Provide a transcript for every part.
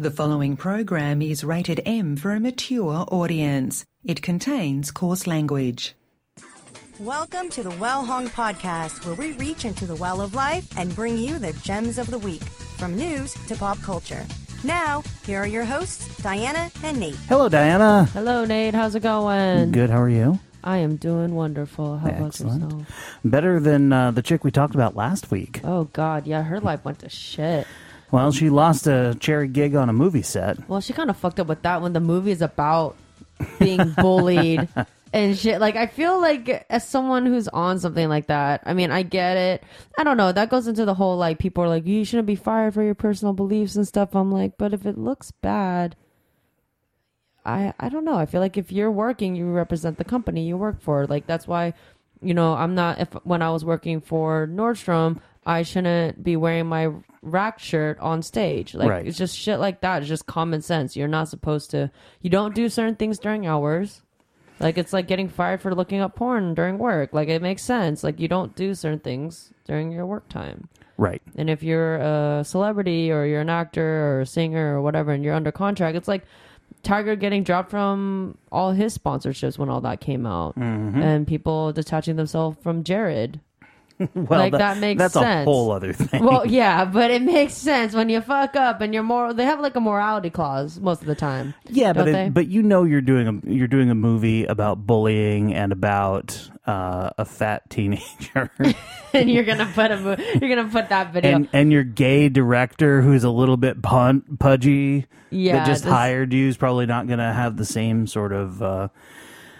The following program is rated M for a mature audience. It contains coarse language. Welcome to the Well Hong Podcast, where we reach into the well of life and bring you the gems of the week, from news to pop culture. Now, here are your hosts, Diana and Nate. Hello, Diana. Hello, Nate. How's it going? Good. How are you? I am doing wonderful. How Excellent. about yourself? Better than uh, the chick we talked about last week. Oh God, yeah, her life went to shit. Well, she lost a cherry gig on a movie set. Well, she kind of fucked up with that when the movie is about being bullied and shit. Like, I feel like as someone who's on something like that, I mean, I get it. I don't know. That goes into the whole like people are like, you shouldn't be fired for your personal beliefs and stuff. I'm like, but if it looks bad. I, I don't know. I feel like if you're working, you represent the company you work for. Like that's why, you know, I'm not. If when I was working for Nordstrom, I shouldn't be wearing my rack shirt on stage. Like Right. it's just shit like that. It's just common sense. You're not supposed to. You don't do certain things during hours. Like it's like getting fired for looking up porn during work. Like it makes sense. Like you don't do certain things during your work time. Right. And if you're a celebrity or you're an actor or a singer or whatever and you're under contract, it's like Tiger getting dropped from all his sponsorships when all that came out. Mm-hmm. And people detaching themselves from Jared. Well, Like, that makes that's a whole other thing. Well, yeah, but it makes sense when you fuck up and you're more. They have like a morality clause most of the time. yeah, but it, but you know you're doing a you're doing a movie about bullying and about uh, a fat teenager and you're gonna put a you're gonna put that video. and and your gay director who's a little bit pun- pudgy Yeah, that just this- hired you is probably not going to have the same sort of. Uh,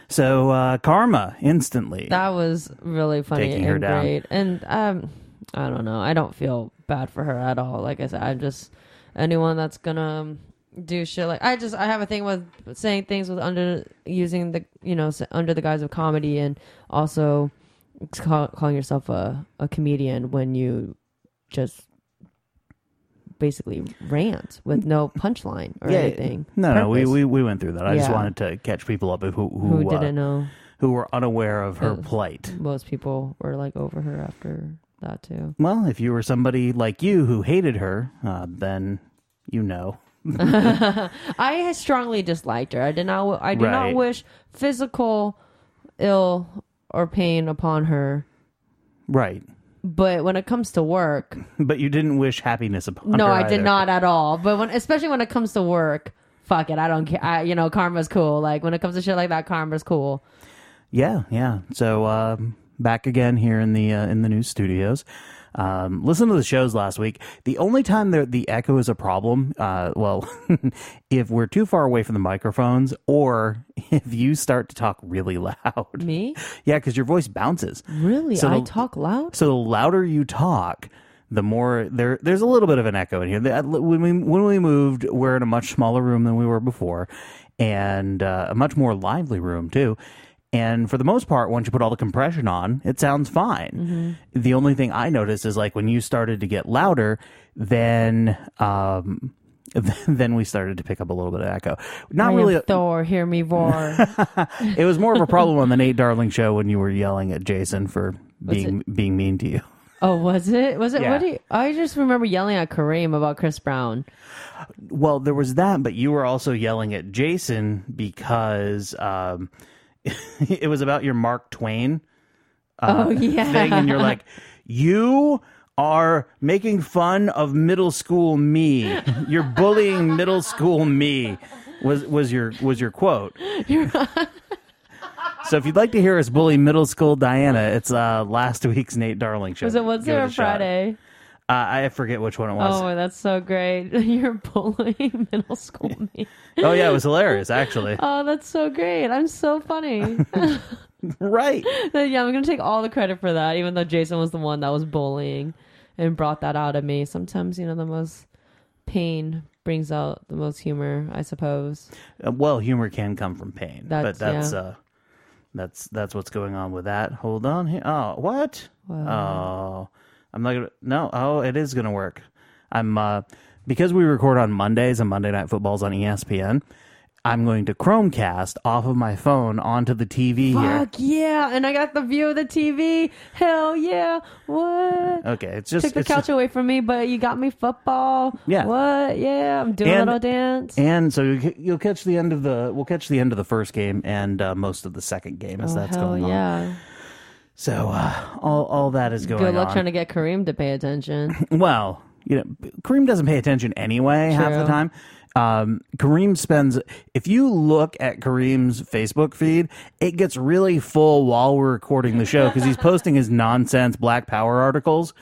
so uh, karma instantly. That was really funny Taking her and down. great. And um, I don't know. I don't feel bad for her at all. Like I said, I'm just anyone that's gonna do shit like I just I have a thing with saying things with under using the you know under the guise of comedy and also call, calling yourself a a comedian when you just basically rant with no punchline or anything. No, no, we, we we went through that. I just wanted to catch people up who who, who uh, didn't know. who were unaware of her Uh, plight. Most people were like over her after that too. Well, if you were somebody like you who hated her, uh, then you know. I strongly disliked her. I did not. I do Right. not wish physical ill or pain upon her. Right. But when it comes to work, But you didn't wish happiness upon no, her. I did either. not at all. But when, especially when it comes to work, fuck it. I don't care. I, you know, karma's cool. Like when it comes to shit like that, karma's cool. Yeah, yeah. So um, back again here in the uh, in the news studios. Um, listen to the shows last week. The only time the the echo is a problem, uh, well, if we're too far away from the microphones, or if you start to talk really loud. Me? Yeah, because your voice bounces. Really? So I the- talk loud? So the louder you talk, the more there. There's a little bit of an echo in here. When we when we moved, we're in a much smaller room than we were before, and uh, a much more lively room too. And for the most part, once you put all the compression on, it sounds fine. The only thing I noticed is like when you started to get louder, then um, then we started to pick up a little bit of echo. Not I really. a- Thor, hear me roar. it was more of a problem on the Nate Darling show when you were yelling at Jason for being being mean to you. oh, was it? Was it? Yeah. What do you, I just remember yelling at Kareem about Chris Brown. Well, there was that, but you were also yelling at Jason because um, it was about your Mark Twain oh yeah. thing, and you're like, you are making fun of middle school me. You're bullying middle school me. Was was your was your quote? So if you'd like to hear us bully middle school Diana, it's uh, last week's Nate Darling show. was it Wednesday or Friday? shot. Uh, I forget which one it was. Oh, that's so great. You're bullying middle school me. oh yeah, it was hilarious actually. Oh, that's so great. I'm so funny. right. yeah, I'm going to take all the credit for that, even though Jason was the one that was bullying and brought that out of me. Sometimes, you know, the most pain brings out the most humor, I suppose. Uh, well, humor can come from pain, That's- but that's yeah. uh, that's that's what's going on with that. Hold on here. Oh, what? Oh, I'm not gonna. No. Oh, it is gonna work. I'm uh, because we record on Mondays and Monday Night Football's on ESPN. I'm going to Chromecast off of my phone onto the TV here. Fuck yeah! And I got the view of the TV. Hell yeah! What? Okay, it's just Took the couch just- away from me, but you got me football. Yeah. What? Yeah, I'm doing And- a little dance. and so you- you'll catch the end of the we'll catch the end of the first game and uh, most of the second game as oh, that's going on. yeah! So uh, all all that is going Good luck on. trying to get Kareem to pay attention. Well, you know, Kareem doesn't pay attention anyway half the time. Um, Kareem spends, if you look at Kareem's Facebook feed, it gets really full while we're recording the show because he's posting his nonsense Black Power articles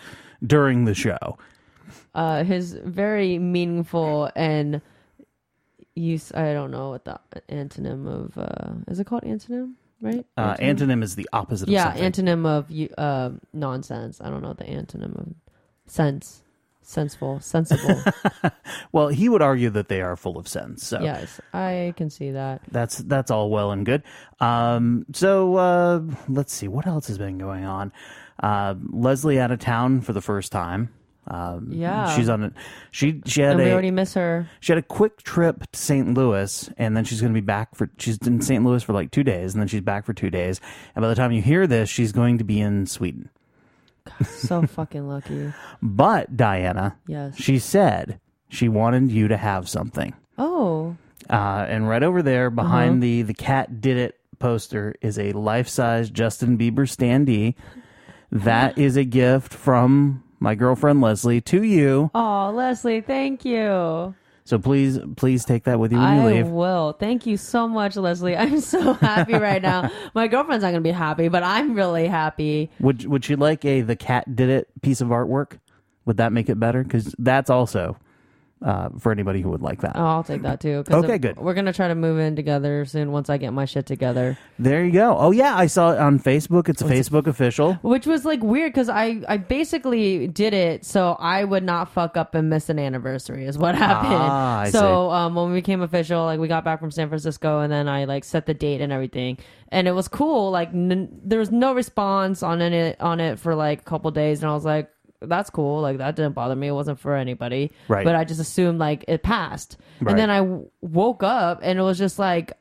during the show. uh, his very meaningful and use. I don't know what the antonym of uh, is it called antonym, right? Uh, Antonym? antonym is the opposite of yeah, something. antonym of uh, nonsense. I don't know the antonym of sense, senseful, sensible. well, he would argue that they are full of sense. So yes, I can see that. that's that's all well and good. Um, so uh, let's see what else has been going on. Uh, Leslie out of town for the first time. Um, Yeah. she's on it. She she had And we a already miss her. she had a quick trip to St. Louis, and then she's going to be back for she's in St. Louis for like two days, and then she's back for two days. And by the time you hear this, she's going to be in Sweden. So fucking lucky. But Diana, Yes. she said she wanted you to have something. Oh, Uh, and right over there behind Uh-huh. the the cat did it poster is a life size Justin Bieber standee. That is a gift from my girlfriend Leslie to you. oh, Leslie, thank you. So please, please take that with you when I you leave. I will. Thank you so much, Leslie. I'm so happy right now. My girlfriend's not gonna be happy, but I'm really happy. Would Would you like a the cat did it piece of artwork? Would that make it better? Because that's also uh, for anybody who would like that. Oh, I'll take that too. Okay, good. We're gonna try to move in together soon once I get my shit together. There you go. Oh yeah, I saw it on Facebook. It's a Facebook official. Which was like weird because I I basically did it so I would not fuck up and miss an anniversary is what happened. Ah, I so um, when we became official, like we got back from San Francisco and then I like set the date and everything, and it was cool. Like n- there was no response on it on it for like a couple days, and I was like. That's cool. Like that didn't bother me. It wasn't for anybody. Right. But I just assumed like it passed. Right. And then I w- woke up and it was just like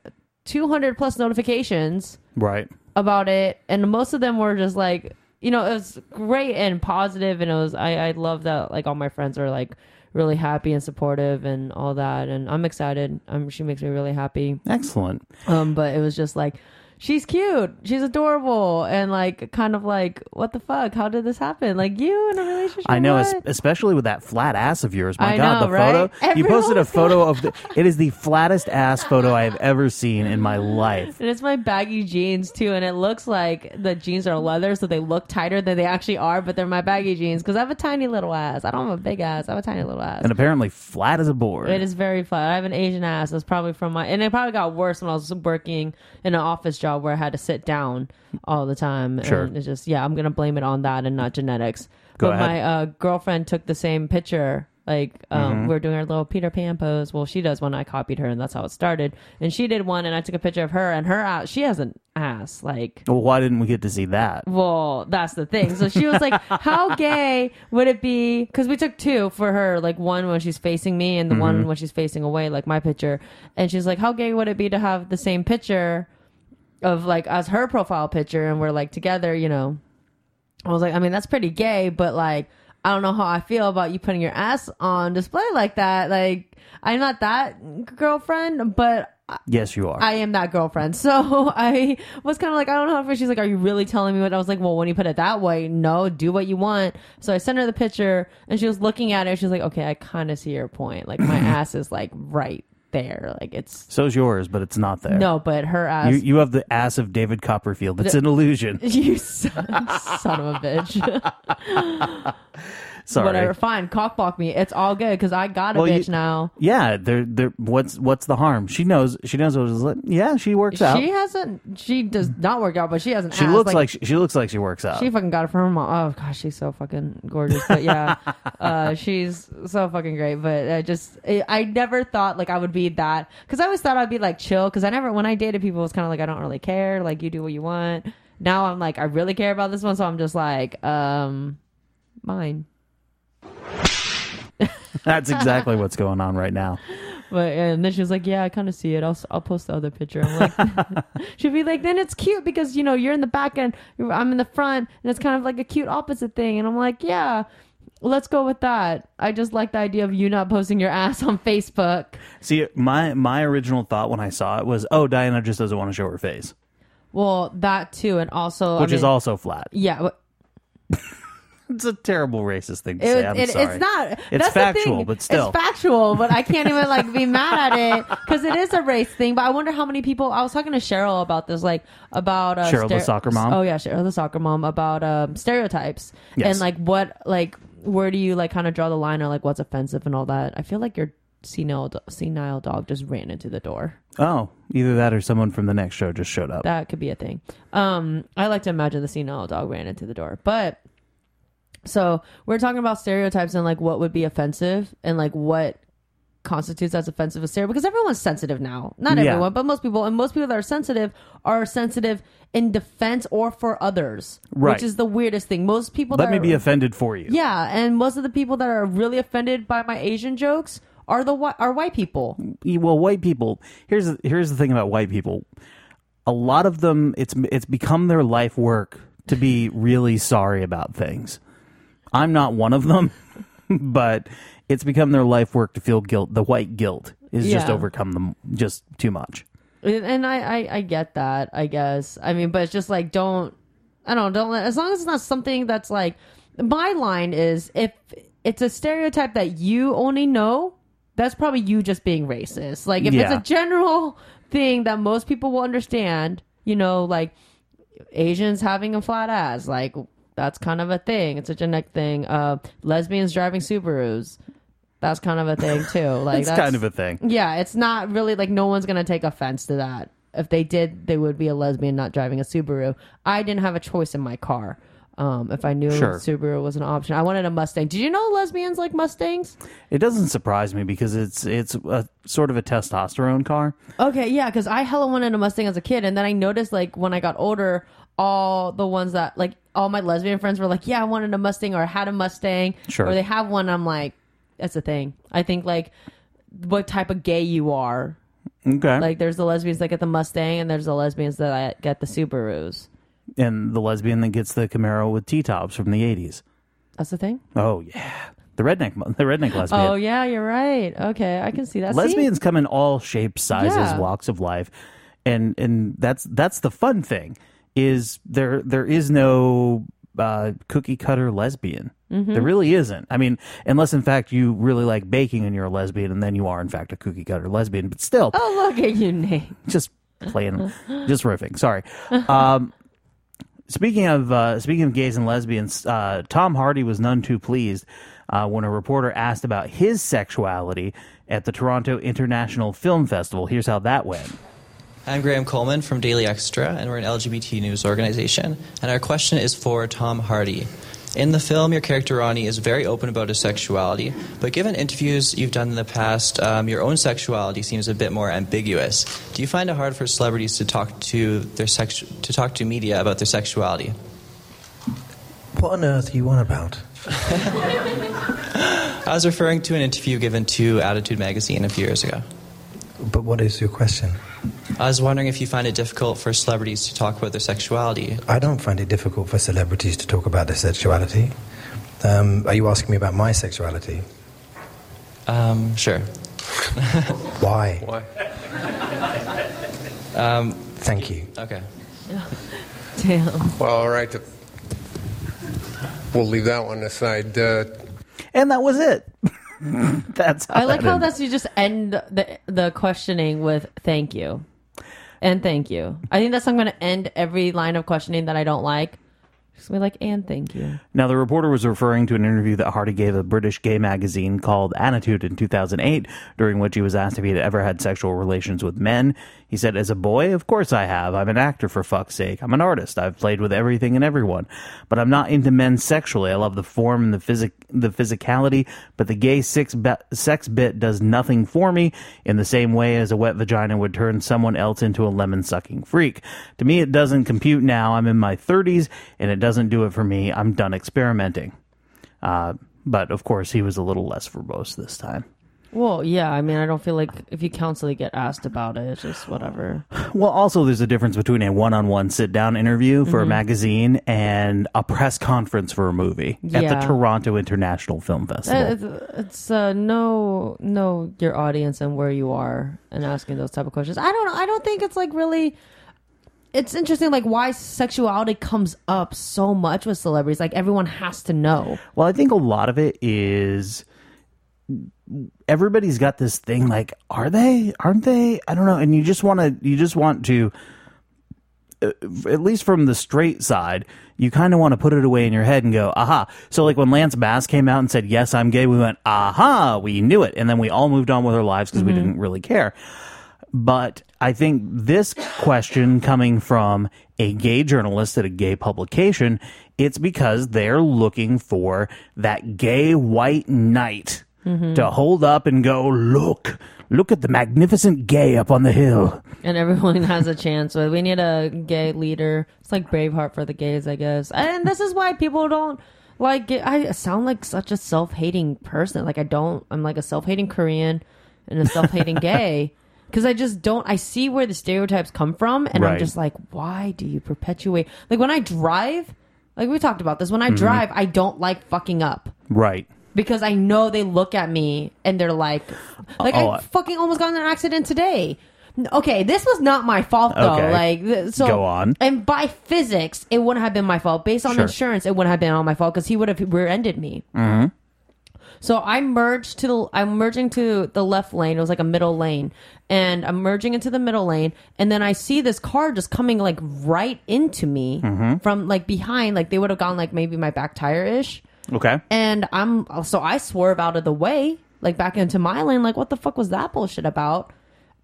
200 plus notifications Right. about it and most of them were just like you know it was great and positive and it was i i love that like all my friends are like really happy and supportive and all that and i'm excited um she makes me really happy Excellent. um but it was just like she's cute she's adorable and like kind of like what the fuck how did this happen like you in a relationship I know, es- especially with that flat ass of yours. My I God, know, the right? photo you posted a photo of the. It is the flattest ass photo I have ever seen in my life. and it's my baggy jeans too, and it looks like the jeans are leather, so they look tighter than they actually are. But they're my baggy jeans because I have a tiny little ass. I don't have a big ass. I have a tiny little ass. And apparently flat as a board. It is very flat. I have an Asian ass. That's probably from my, and it probably got worse when I was working in an office job where I had to sit down all the time. Sure. And it's just, yeah, I'm gonna blame it on that and not genetics. Go but ahead. my uh, girlfriend took the same picture. Like um, Mm-hmm. we are doing our little Peter Pan pose. Well, she does one. I copied her, and that's how it started. And she did one, and I took a picture of her and her ass. She has an ass like Well, why didn't we get to see that? well, that's the thing. So she was like, "How gay would it be?" Because we took two for her, like one when she's facing me and the one when she's facing away, like my picture. And she's like, "How gay would it be to have the same picture of like as her profile picture, and we're like together?" You know. I was like, I mean, that's pretty gay, but like, I don't know how I feel about you putting your ass on display like that. Like, I'm not that girlfriend, but Yes, you are. I am that girlfriend. So I was kind of like, I don't know if she's like, are you really telling me what? I was like, well, when you put it that way, no, do what you want. So I sent her the picture and she was looking at it. She was like, okay, I kind of see your point. Like my ass is like right there. Like it's So's yours, but it's not there. no, but her ass. You, you have the ass of David Copperfield. It's an illusion. you son, son of a bitch. Sorry. Whatever, fine, cockblock me. It's all good because I got a Well, you- bitch now. Yeah, they're, they're, what's what's the harm? She knows. She knows what it's like. Yeah, she works out. She hasn't. She does not work out, but she hasn't. She ass, looks like, she, she looks like she works out. She fucking got it from her mom. Oh gosh, she's so fucking gorgeous. But yeah, uh, she's so fucking great. But I just, I I never thought like I would be that because I always thought I'd be like chill. Because I never, when I dated people, it was kind of like I don't really care. Like you do what you want. Now I'm like I really care about this one, so I'm just like, um, mine. That's exactly what's going on right now. But and then she was like, "Yeah, I kind of see it. I'll I'll post the other picture." I'm like, she'd be like, "Then it's cute because you know you're in the back and I'm in the front, and it's kind of like a cute opposite thing." And I'm like, "Yeah, let's go with that." I just like the idea of you not posting your ass on Facebook. See, my my original thought when I saw it was, oh, Diana just doesn't want to show her face, Well, that too, and also, which I is also flat. yeah. but It's a terrible racist thing to It, say. I'm it- sorry. it's not. It's factual, but still. it's factual. But I can't even like be mad at it because it is a race thing. But I wonder how many people. I was talking to Cheryl about this, like about uh, Cheryl, the soccer mom? Oh yeah, Cheryl, the soccer mom, about um, stereotypes Yes. and like what, like where do you like kind of draw the line or like what's offensive and all that. I feel like your senile senile dog just ran into the door. Oh, either that or someone from the next show just showed up. That could be a thing. Um, I like to imagine the senile dog ran into the door, but so we're talking about stereotypes and like what would be offensive and like what constitutes as offensive as stereotype because everyone's sensitive now. Not Yeah. everyone, but most people, and most people that are sensitive are sensitive in defense or for others, Right. which is the weirdest thing. Most people Let that me are, be offended for you. yeah, and most of the people that are really offended by my Asian jokes are the whi- are white people. well white people here's the, here's the thing about white people a lot of them it's it's become their life work to be really sorry about things i'm not one of them but it's become their life work to feel guilt the white guilt is just Yeah. overcome them just too much And- and I, I I get that I guess I mean but it's just like don't I don't don't let- as long as it's not something that's like my line is if it's a stereotype that you only know that's probably you just being racist like if Yeah. it's a general thing that most people will understand you know like Asians having a flat ass like that's kind of a thing it's a genetic thing uh lesbians driving Subarus that's kind of a thing too like it's that's kind of a thing yeah, it's not really like no one's gonna take offense to that. If they did, they would be a lesbian not driving a Subaru. I didn't have a choice in my car. Um, if I knew Sure. Subaru was an option, I wanted a Mustang. Did you know lesbians like Mustangs? it doesn't surprise me because it's it's a sort of a testosterone car Okay, yeah, because I hella wanted a Mustang as a kid, and then I noticed like when I got older, all the ones that like all my lesbian friends were like, "Yeah, I wanted a Mustang," or "I had a Mustang," Sure. or they have one. I'm like, that's the thing. I think like what type of gay you are okay Like there's the lesbians that get the Mustang, and there's the lesbians that uh, get the Subarus. and the lesbian that gets the camaro with t-tops from the 80s That's the thing. oh yeah the redneck the redneck lesbian Oh yeah, you're right. Okay, I can see that. See? lesbians come in all shapes sizes Yeah. walks of life and and that's that's the fun thing is there there is no uh, cookie cutter lesbian. Mm-hmm. there really isn't. I mean unless in fact you really like baking and you're a lesbian and then you are in fact a cookie cutter lesbian but still. Oh look at you, Nate. just playing just riffing. Sorry. Um speaking of uh speaking of gays and lesbians uh tom hardy was none too pleased uh, when a reporter asked about his sexuality at the toronto international film festival. Here's how that went I'm Graham Coleman from Daily Xtra, and we're an LGBT news organization. And our question is for Tom Hardy. In the film, your character Ronnie is very open about his sexuality, but given interviews you've done in the past, um, your own sexuality seems a bit more ambiguous. Do you find it hard for celebrities to talk to their sex to talk to media about their sexuality? What on earth are you on about? I was referring to an interview given to Attitude magazine a few years ago. But what is your question? I was wondering if you find it difficult for celebrities to talk about their sexuality. I don't find it difficult for celebrities to talk about their sexuality. Um, are you asking me about my sexuality? Um, sure. Why? Why? Um, Thank you. Okay. Damn. Well, all right. We'll leave that one aside. Uh, and that was it that's I like how that's you just end the the questioning with "thank you" and "thank you." I think that's how I'm going to end every line of questioning that I don't like. Just be like, "and thank you." Now, the reporter was referring to an interview that Hardy gave a British gay magazine called Attitude in 2008, during which he was asked if he had ever had sexual relations with men. He said, As a boy, of course I have. I'm an actor, for fuck's sake. I'm an artist. I've played with everything and everyone. But I'm not into men sexually. I love the form and the, physic- the physicality, but the gay six be- sex bit does nothing for me in the same way as a wet vagina would turn someone else into a lemon sucking freak. To me, it doesn't compute now. I'm in my 30s, and it doesn't do it for me. I'm done experimenting. Uh, but of course he was a little less verbose this time. Well, yeah. I mean, I don't feel like if you constantly get asked about it, it's just whatever. Well, also there's a difference between a one-on-one sit-down interview for Mm-hmm. a magazine and a press conference for a movie at the Toronto International Film Festival. Uh, It's, it's uh, know know your audience and where you are and asking those type of questions. I don't know. I don't think it's like really. It's interesting, like why sexuality comes up so much with celebrities. Like everyone has to know. Well, I think a lot of it is everybody's got this thing like are they? Aren't they? I don't know. And you just want to you just want to uh, at least from the straight side you kind of want to put it away in your head and go aha. So like when lance bass came out and said yes i'm gay we went aha we knew it. And then we all moved on with our lives because we didn't really care but I think this question coming from a gay journalist at a gay publication, it's because they're looking for that gay white knight mm-hmm. to hold up and go, look, look at the magnificent gay up on the hill. and everyone has a chance. We need a gay leader. It's like Braveheart for the gays, I guess. And this is why people don't like. It. I sound like such a self-hating person. Like I don't. I'm like a self-hating Korean and a self-hating gay. Because I just don't. I see where the stereotypes come from, and I'm Right. just like, why do you perpetuate? Like when I drive, like we talked about this. When I Mm-hmm. drive, I don't like fucking up Right. because I know they look at me and they're like, like Oh, I I- fucking almost got in an accident today. N- Okay, this was not my fault though. Okay. Like, th- so Go on. And by physics, it wouldn't have been my fault. Based on Sure. insurance, it wouldn't have been all my fault because he would have rear-ended me. Mm-hmm. So I merged to the, I'm merging to the left lane. It was like a middle lane, and I'm merging into the middle lane, and then I see this car just coming like right into me Mm-hmm. from like behind. Like they would have gone like maybe my back tire ish. Okay. And I'm so I swerve out of the way, like back into my lane. Like, what the fuck was that bullshit about?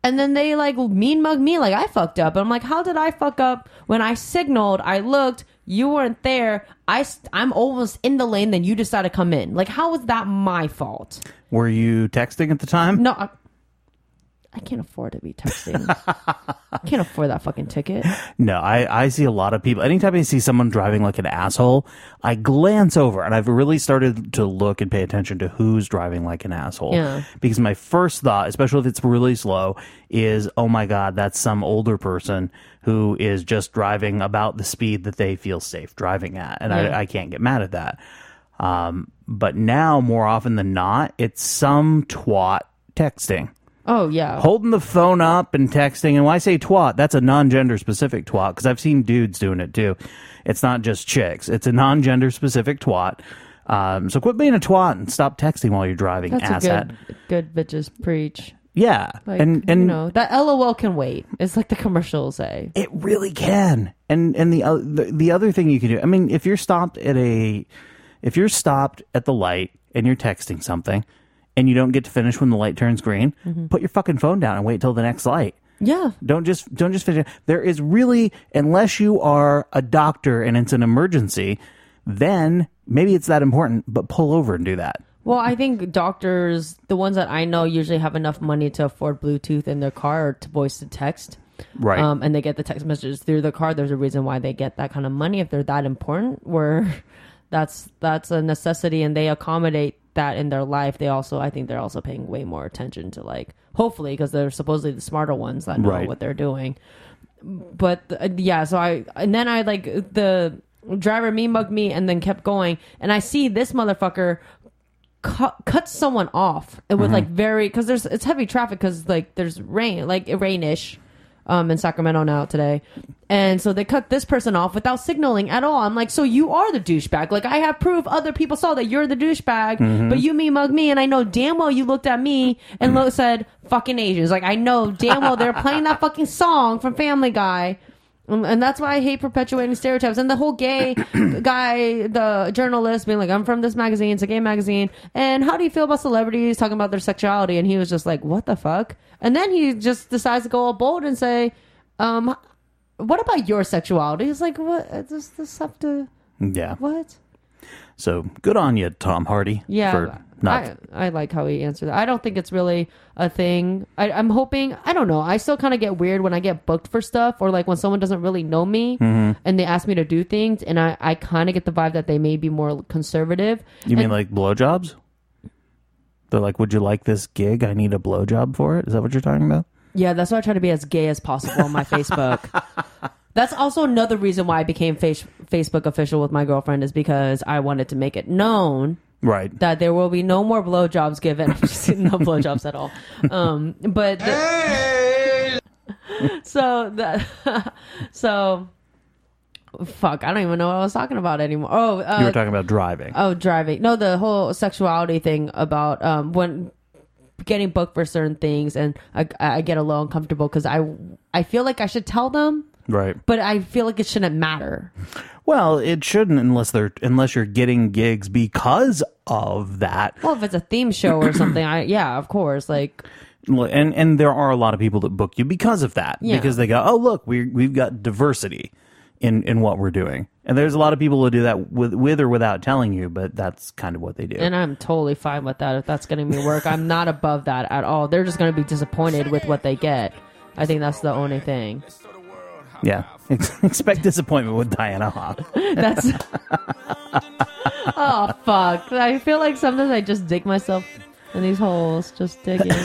And then they like mean mug me like I fucked up. And I'm like, how did I fuck up when I signaled? I looked, you weren't there. I I'm almost in the lane, then you decide to come in. Like, how was that my fault? Were you texting at the time? No, uh, I, can't afford to be texting. I can't afford that fucking ticket. No, I, I see a lot of people. Anytime I see someone driving like an asshole, I glance over and I've really started to look and pay attention to who's driving like an asshole. Yeah. Because my first thought, especially if it's really slow, is, oh my God, that's some older person who is just driving about the speed that they feel safe driving at. And Yeah. I, I can't get mad at that. Um, but now, more often than not, it's some twat texting Oh yeah. holding the phone up and texting. And when I say twat, that's a non-gender specific twat because I've seen dudes doing it too. It's not just chicks; it's a non-gender specific twat. Um, so quit being a twat and stop texting while you're driving, That's a good, good bitches preach. Yeah, Like, and and you know that LOL can wait. It's like the commercials say. It really can. And and the, o- the the other thing you can do. I mean, if you're stopped at a if you're stopped at the light and you're texting something and you don't get to finish when the light turns green, Mm-hmm. put your fucking phone down and wait till the next light. Yeah. Don't just don't just finish. There is really unless you are a doctor and it's an emergency, then maybe it's that important, but pull over and do that. Well, I think doctors, the ones that I know, usually have enough money to afford Bluetooth in their car or to voice to text. Right. Um, and they get the text messages through the car. There's a reason why they get that kind of money if they're that important. Where that's that's a necessity, and they accommodate that in their life. They also, I think, they're also paying way more attention to like, hopefully, because they're supposedly the smarter ones that know Right. what they're doing. But uh, yeah, so I and then I like the driver me mugged me and then kept going, and I see this motherfucker cut cut someone off and with like very because there's it's heavy traffic because like there's rain like rainish um in Sacramento now today. And so they cut this person off without signaling at all. I'm like so you are the douchebag. Like I have proof. Other people saw that you're the douchebag but you me mug me and I know damn well you looked at me and lo- said fucking Asians. Like I know damn well they're playing that fucking song from Family Guy and that's why I hate perpetuating stereotypes. And the whole gay guy, the journalist, being like, "I'm from this magazine. It's a gay magazine." And how do you feel about celebrities talking about their sexuality? And he was just like, "What the fuck?" And then he just decides to go all bold and say, um, "What about your sexuality?" He's like, "What? Does this have to yeah. what?" So good on you, Tom Hardy, Yeah. for Not I, I like how he answered that. I don't think it's really a thing. I, I'm hoping. I don't know. I still kind of get weird when I get booked for stuff, or like when someone doesn't really know me Mm-hmm. and they ask me to do things, and I, I kind of get the vibe that they may be more conservative. you mean like blowjobs? They're like, "Would you like this gig? I need a blowjob for it. Is that what you're talking about? Yeah, that's why I try to be as gay as possible on my Facebook. That's also another reason why I became face, Facebook official with my girlfriend is because I wanted to make it known Right. that there will be no more blowjobs given. No blowjobs at all. Um, but the- so that so fuck, I don't even know what I was talking about anymore. Oh, uh, you were talking about driving. Oh, driving. No, the whole sexuality thing about um when getting booked for certain things, and I, I get a little uncomfortable because I I feel like I should tell them, right. but I feel like it shouldn't matter. Well, it shouldn't unless they're unless you're getting gigs because of that. Well, if it's a theme show or something, I yeah, of course. Like And and there are a lot of people that book you because of that. Yeah. Because they go, "Oh, look, we we've got diversity in in what we're doing." And there's a lot of people who do that with with or without telling you, but that's kind of what they do. And I'm totally fine with that if that's getting me work. I'm not above that at all. They're just going to be disappointed with what they get. I think that's the only thing. Yeah. Expect disappointment with Diana Hawk. That's. oh, fuck. I feel like sometimes I just dig myself in these holes, just digging. And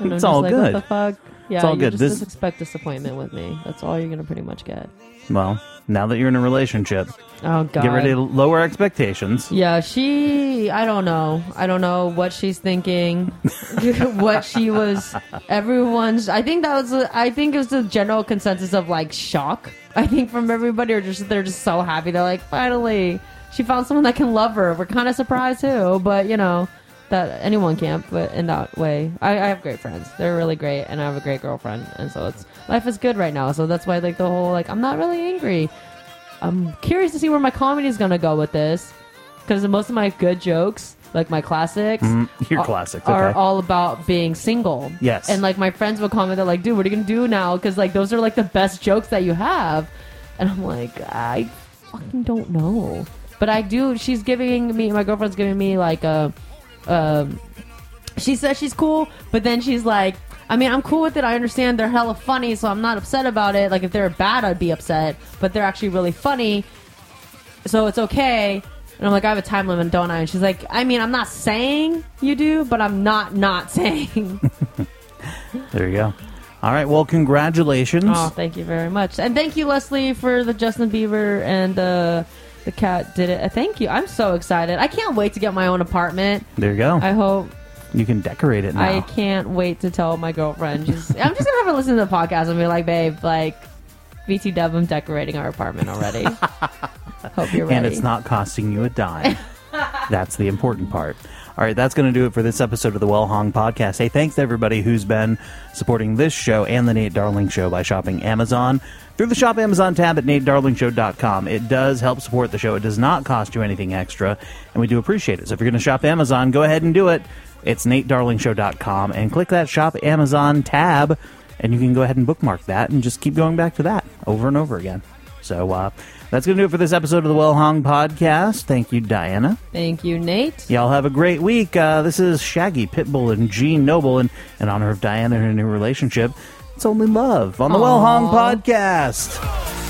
I'm It's just all like, good. What the fuck? Yeah, all you good. just, This- just expect disappointment with me. That's all you're going to pretty much get. Well, now that you're in a relationship, Oh, God. get ready to lower expectations. Yeah, she. I don't know. I don't know what she's thinking. what she was. Everyone's. I think that was. I think it was the general consensus of like shock. I think from everybody, or just they're just so happy. They're like, finally, she found someone that can love her. We're kind of surprised too, but you know that anyone can't. But in that way, I, I have great friends. They're really great, and I have a great girlfriend, and so it's life is good right now. So that's why like the whole like I'm not really angry. I'm curious to see where my comedy is gonna go with this because most of my good jokes, like my classics, mm-hmm. Your are- classics, are okay. all about being single. Yes. and like my friends will comment, they're like, "Dude, what are you gonna do now?" Because like those are like the best jokes that you have, and I'm like, I fucking don't know, but I do. She's giving me, my girlfriend's giving me like a, um, she says she's cool, but then she's like, I mean, I'm cool with it. I understand they're hella funny, so I'm not upset about it. Like, if they're bad, I'd be upset, but they're actually really funny, so it's okay. And I'm like, I have a time limit, don't I? And she's like, I mean, I'm not saying you do, but I'm not not saying. There you go. All right. Well, congratulations. oh, thank you very much, and thank you, Leslie, for the Justin Bieber and uh, the cat did it. Uh, thank you. I'm so excited. I can't wait to get my own apartment. There you go. I hope you can decorate it now. I can't wait to tell my girlfriend. I'm just gonna have her listen to the podcast and be like, "Babe, like, VT Dub, I'm decorating our apartment already. Hope you're ready." and it's not costing you a dime. that's the important part. All right, that's going to do it for this episode of the Well Hong podcast. Hey, thanks to everybody who's been supporting this show and the Nate Darling Show by shopping Amazon through the Shop Amazon tab at natedarlingshow.com. It does help support the show. It does not cost you anything extra, and we do appreciate it. So if you're going to shop Amazon, go ahead and do it. It's natedarlingshow.com and click that Shop Amazon tab, and you can go ahead and bookmark that and just keep going back to that over and over again. So uh, that's going to do it for this episode of the Well Hong podcast. Thank you, Diana. Thank you, Nate. Y'all have a great week. Uh, this is Shaggy Pitbull and Gene Noble, and in honor of Diana and her new relationship, it's only love on the Well Hong podcast.